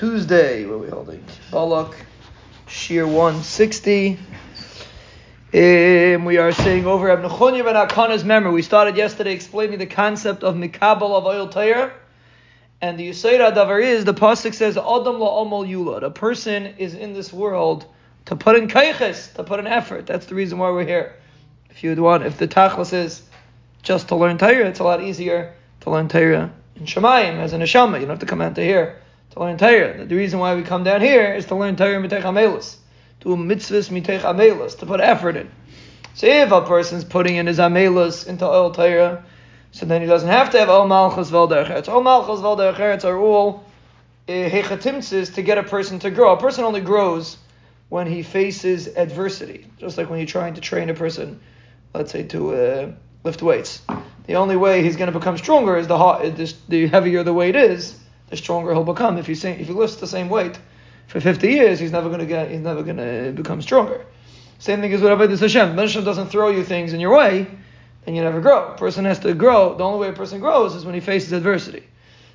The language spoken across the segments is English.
Tuesday. What are we holding? Balak, Shir 160. Um, we are saying over Nechunya ben HaKanah's memory. We started yesterday explaining the concept of Mikabal of ol Torah. And the Yusayra Davar is, the Pasuk says, Adam la amal yulad. A person is in this world to put in kaiches, to put in effort. That's the reason why we're here. If you would want, if the tachlis is just to learn Torah, it's a lot easier to learn Torah in Shemayim as an Neshama. You don't have to come out to here to learn Torah. The reason why we come down here is to learn Torah mitech amelus, to mitzvahs mitech amelus, to put effort in. So if a person's putting in his amelus into ol Torah, so then he doesn't have to have all malchus vel derech All malchus vel derech are all hechatimtzis to get a person to grow. A person only grows when he faces adversity, just like when you're trying to train a person, let's say to uh, lift weights. The only way he's going to become stronger is the hot, the heavier the weight is, the stronger he'll become. If say, if he lifts the same weight for 50 years, he's never going to get, he's never going to become stronger. Same thing is with Avodah Hashem. When Hashem doesn't throw you things in your way, then you never grow. A person has to grow. The only way a person grows is when he faces adversity.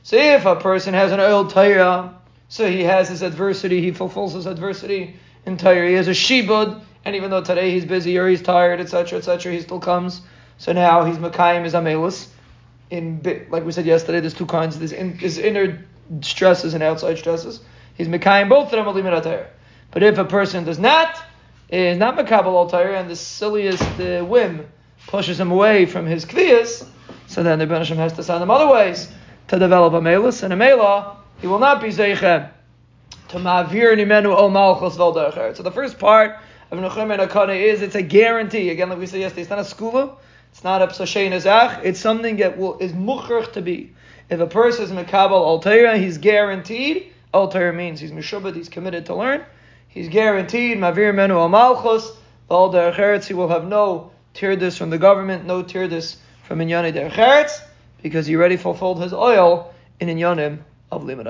So if a person has an old Torah, so he has his adversity, he fulfills his adversity Torah. He has a shibud, and even though today he's busy or he's tired, etc., etc., he still comes. So now he's Makayim his Amelus. In like we said yesterday, there's two kinds. There's, in, there's inner stresses and outside stresses. He's Makayim both of them are But if a person does not, is not Makabal al and the silliest uh, whim pushes him away from his kviyas, so then the Benishim has to send him other ways to develop a melus, and a mela, he will not be zeichem to ma'avir nimenu o malchus So the first part of Nechunya ben HaKanah is it's a guarantee. Again, like we said yesterday, it's not a skula, it's not a psashein azach, it's something that will is muchrach to be. If a person is mekabel al he's guaranteed. Al means he's mishubad, he's committed to learn. He's guaranteed ma'avir menu al malchus vel he will have no tirdis from the government, no tirdis from Inyane Derech because he already fulfilled his oil in Inyanim of Limud